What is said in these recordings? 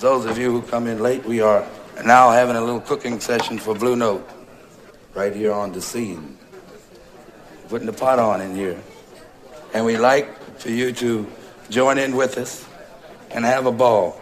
those of you who come in late, we are now having a little cooking session for Blue Note right here on the scene. Putting the pot on in here. And we'd like for you to join in with us and have a ball.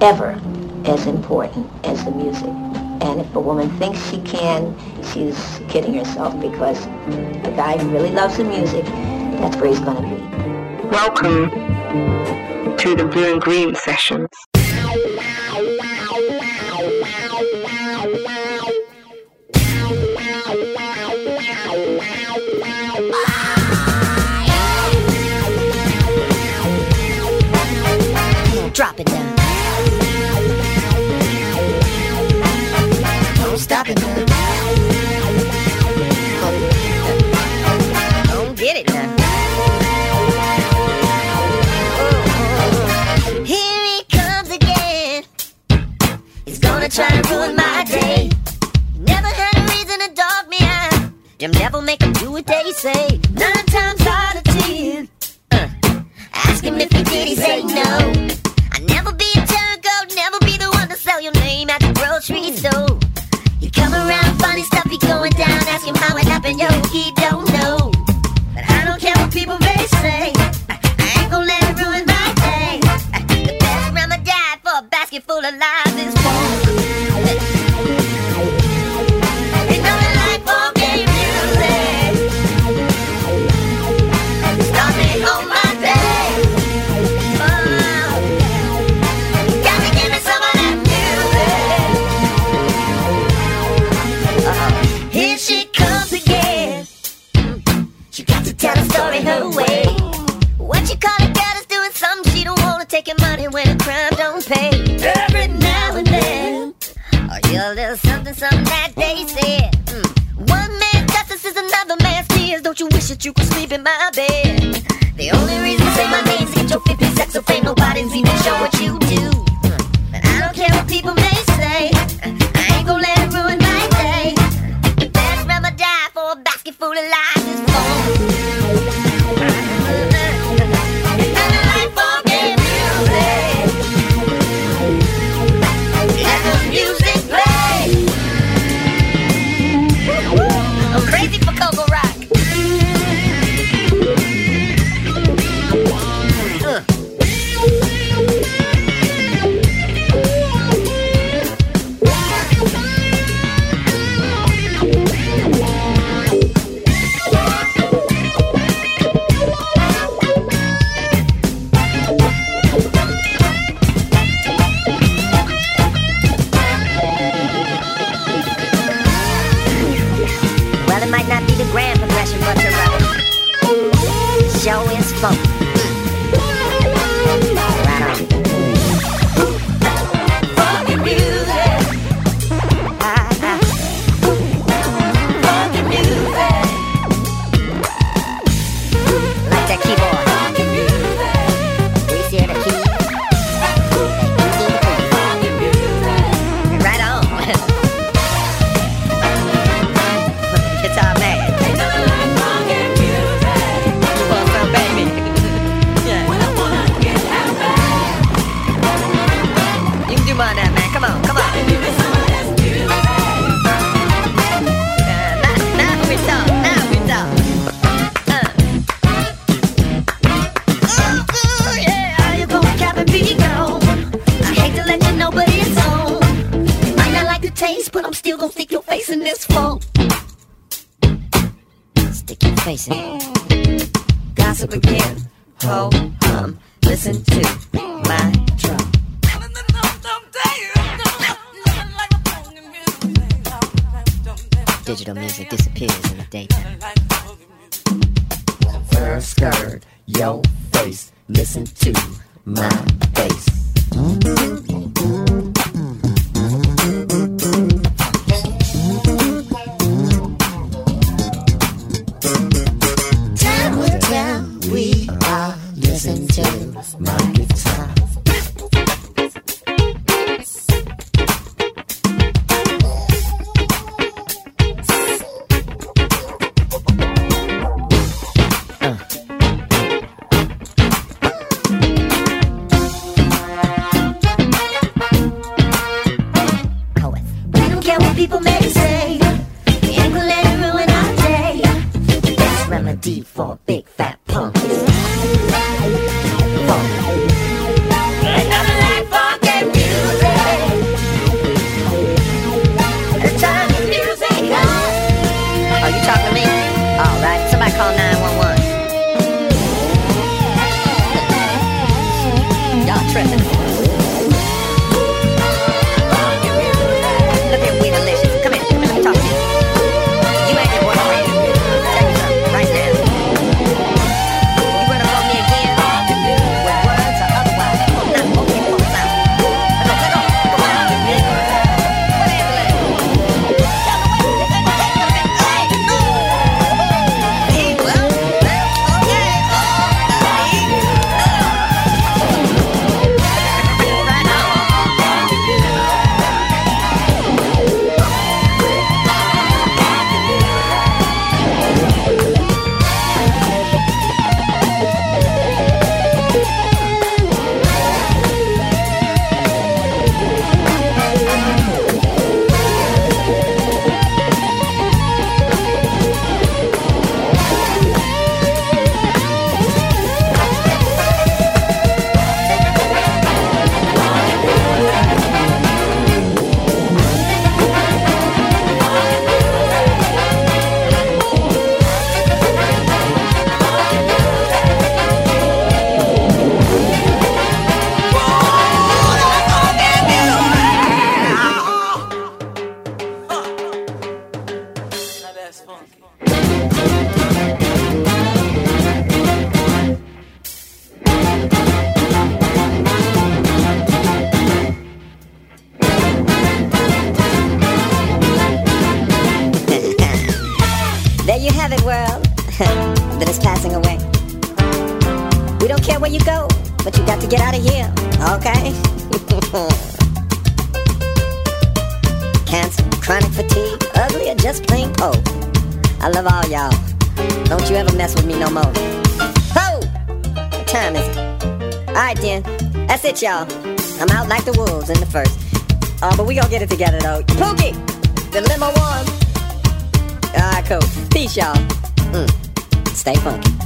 ever as important as the music. And if a woman thinks she can, she's kidding herself because the guy who really loves the music, that's where he's going to be. Welcome to the Blue and Green Sessions. ruin my day. Never had a reason to dog me out. Them devil make them do what they say. Nine times out of ten. Uh, ask him if he did, he say no. I'll never be a turncoat. never be the one to sell your name at the grocery store. The best remedy for big fat have it, world. that is passing away. We don't care where you go, but you got to get out of here, okay? Cancer, chronic fatigue, ugly, or just plain poor. I love all y'all. Don't you ever mess with me no more. Ho! What time is it? Alright then. That's it, y'all. I'm out like the wolves in the first. Uh, but we gonna get it together though. Pookie! The limo one. Alright, cool. Peace, y'all. Mm. Stay funky.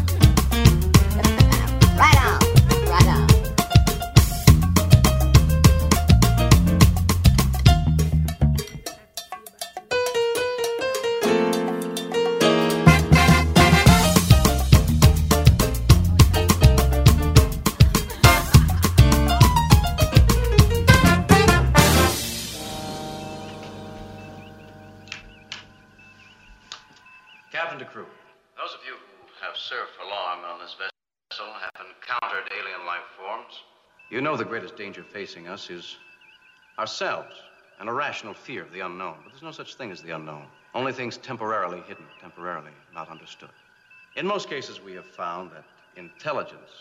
You know the greatest danger facing us is ourselves, an irrational fear of the unknown. But there's no such thing as the unknown. Only things temporarily hidden, temporarily not understood. In most cases, we have found that intelligence,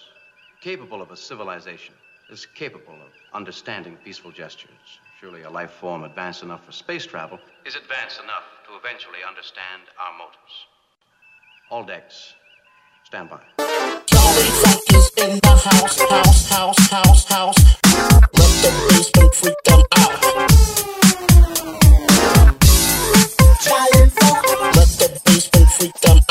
capable of a civilization, is capable of understanding peaceful gestures. Surely a life form advanced enough for space travel is advanced enough to eventually understand our motives. All decks, stand by. Freak them out.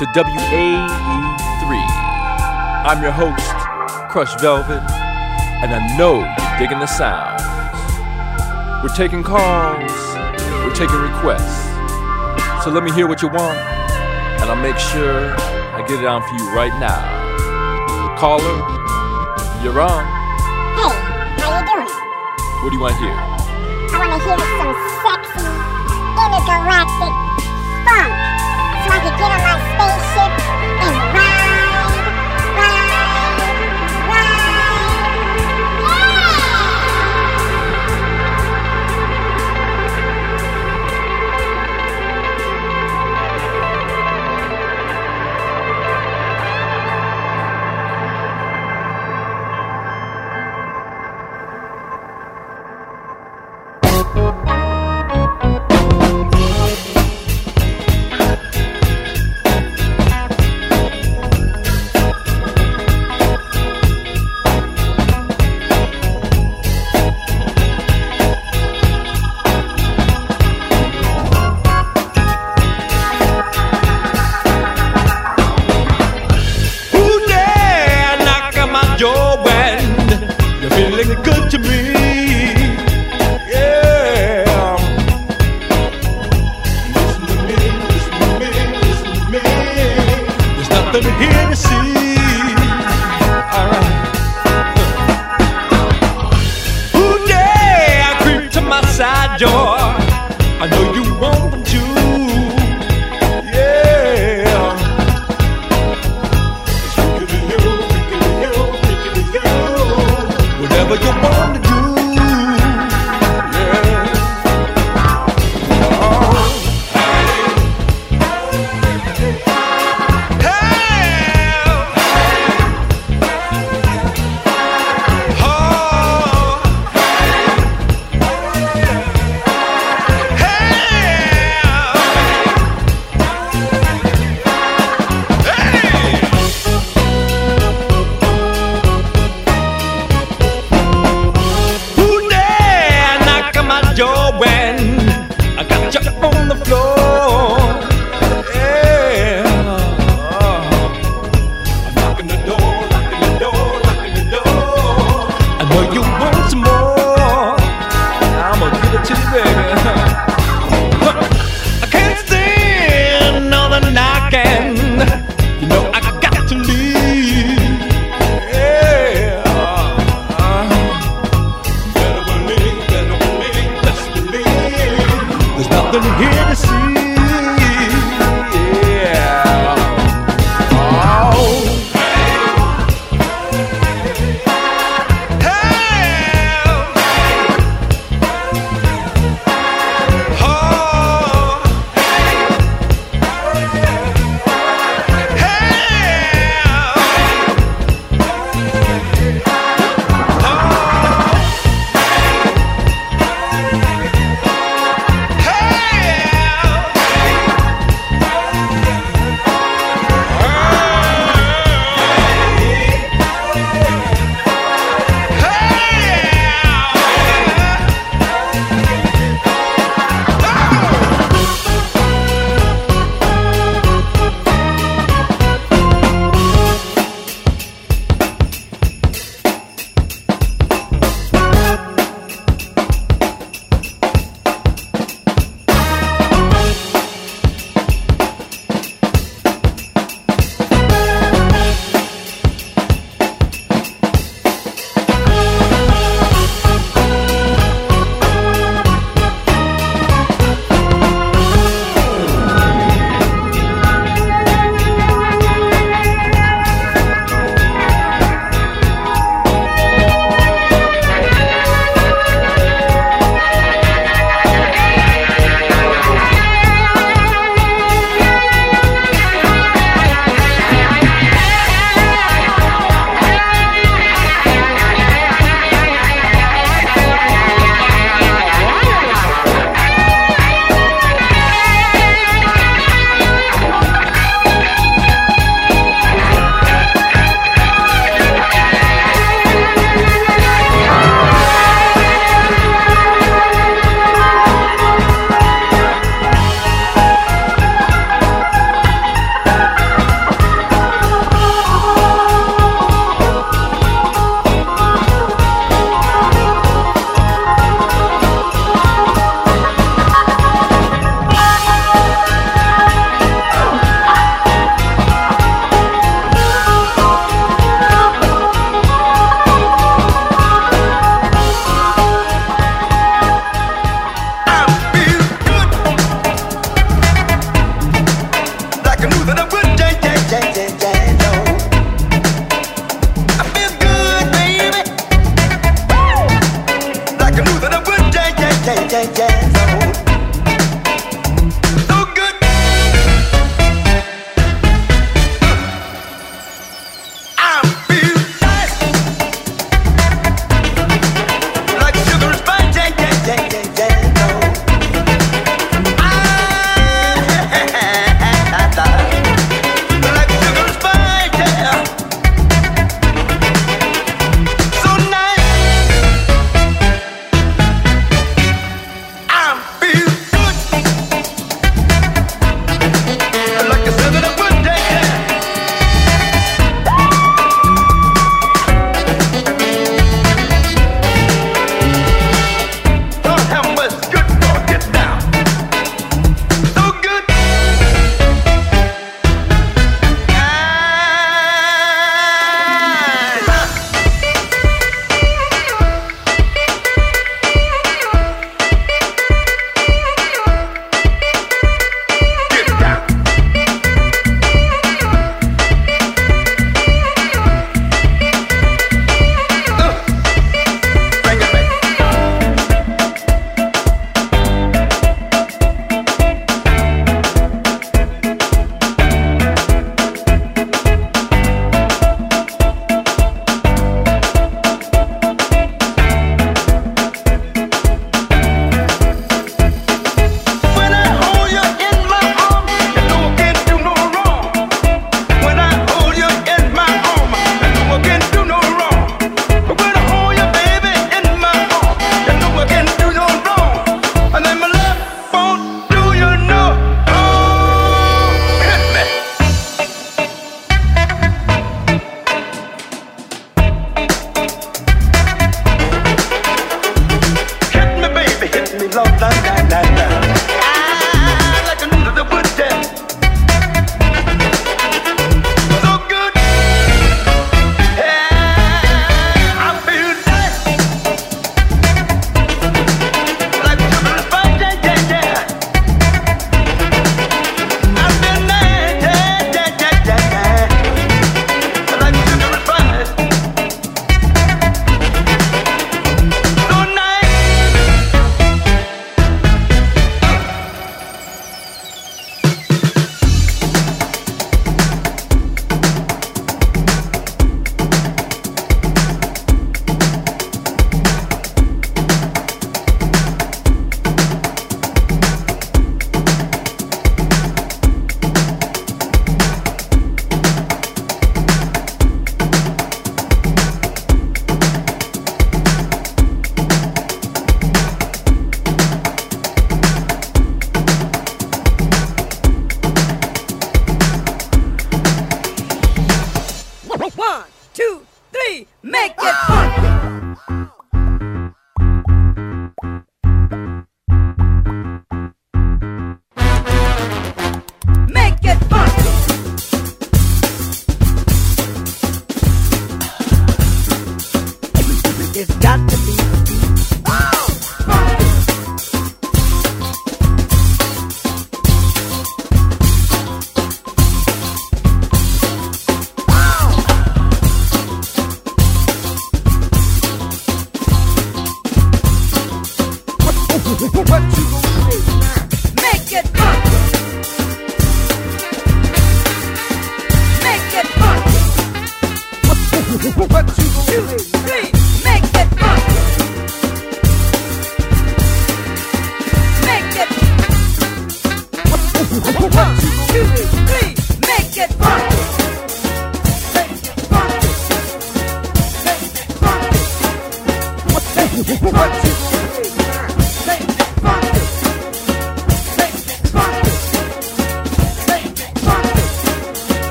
Into WAE3. I'm your host, Crush Velvet, and I know you're digging the sounds. We're taking calls, we're taking requests. So let me hear what you want, and I'll make sure I get it on for you right now. Caller, you're on. Hey, how you doing? What do you want to hear? I want to hear some sexy, intergalactic I can get on my spaceship and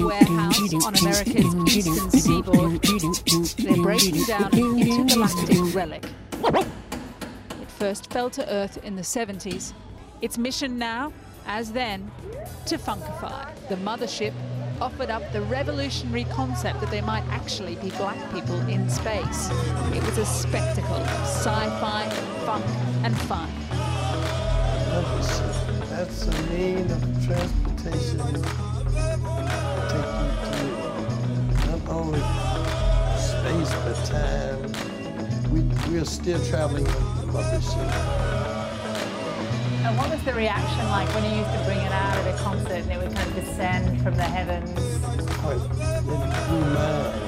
a warehouse on America's eastern seaboard. They're breaking down an intergalactic relic. It first fell to Earth in the 70s. Its mission now, as then, to funkify. The mothership offered up the revolutionary concept that there might actually be black people in space. It was a spectacle of sci-fi, funk and fun. That's, that's the mean of transportation. Take you to not only space but time. We, we are still traveling on the mothership. And what was the reaction like when you used to bring it out at a concert and it would kind of descend from the heavens? Oh, it blew mine.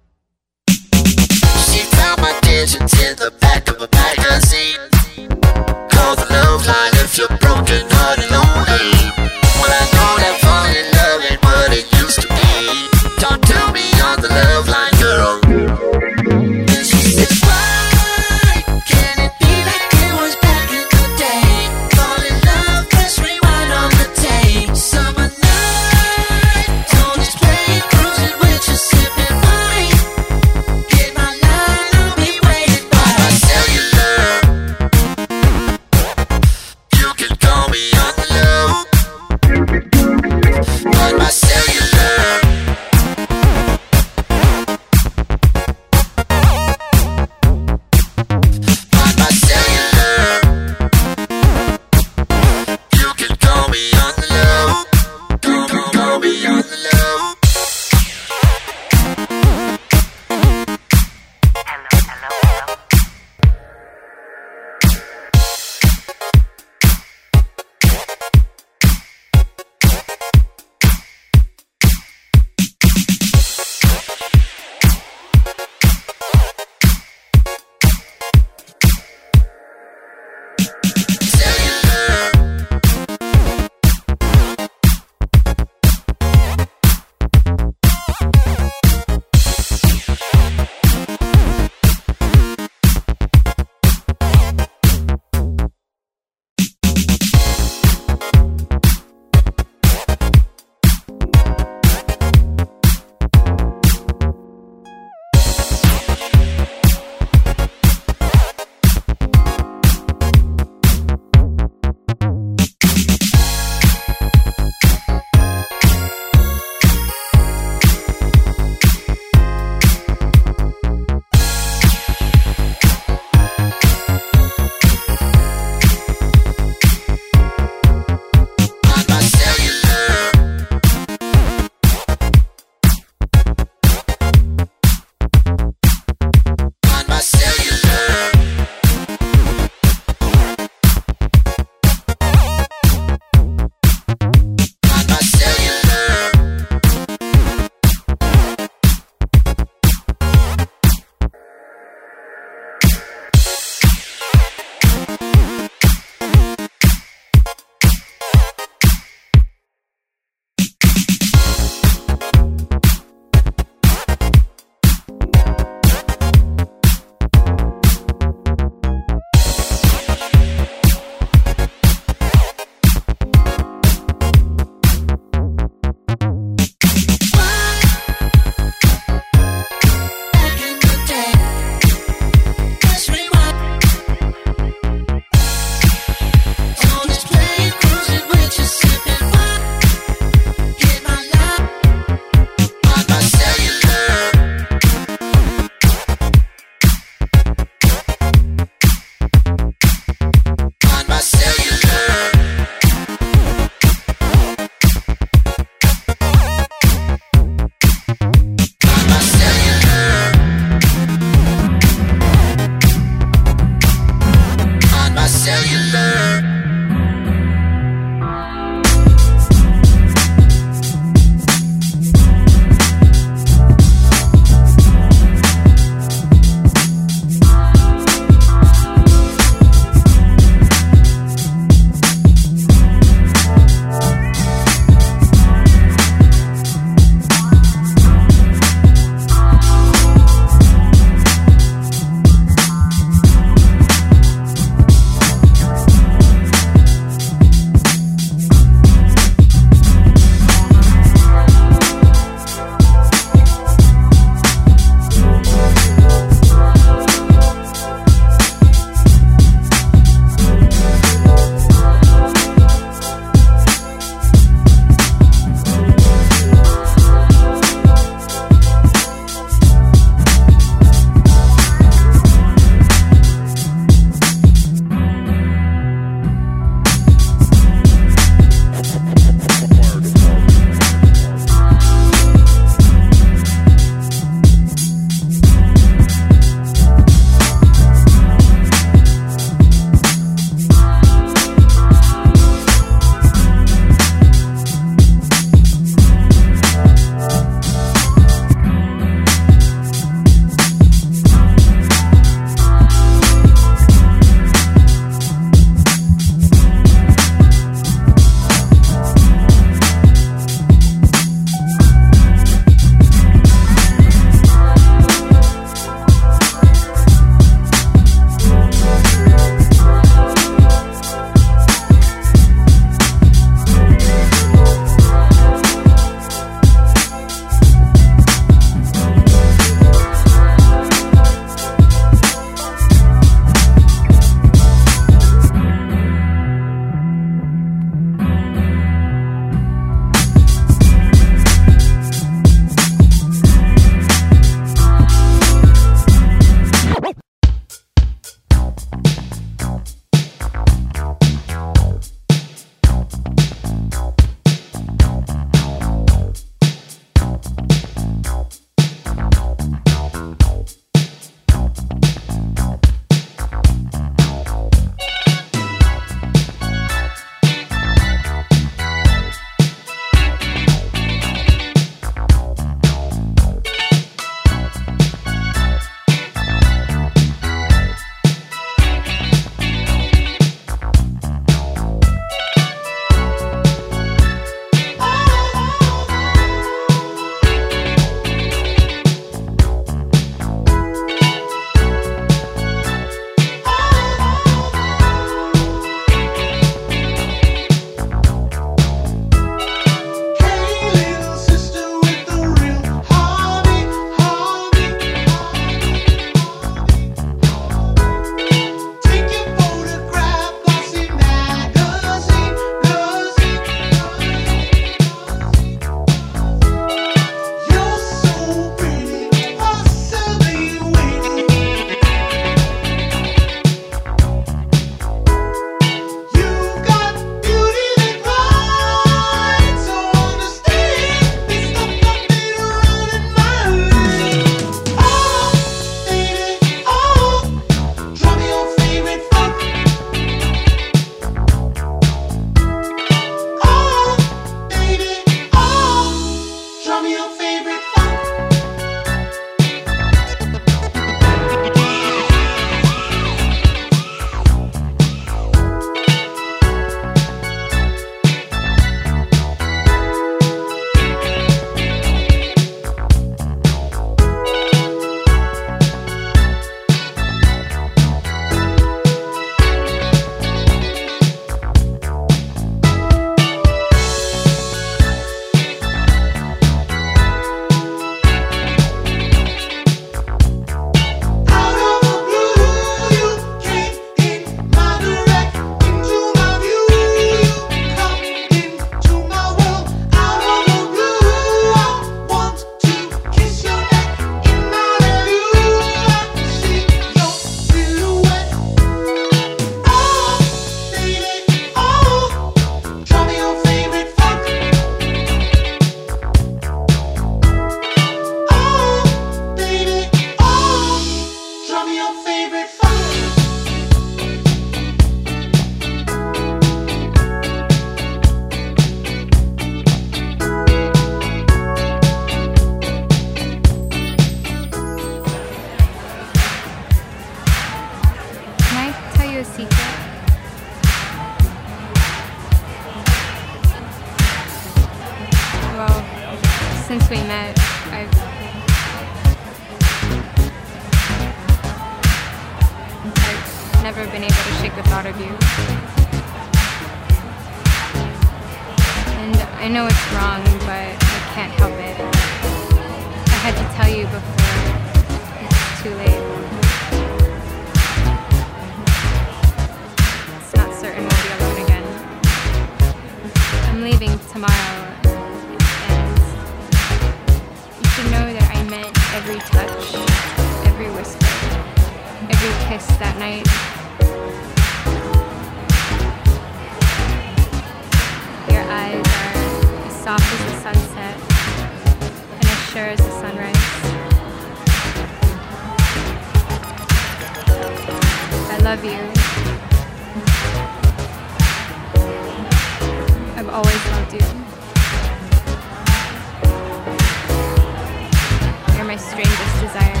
My strangest desire.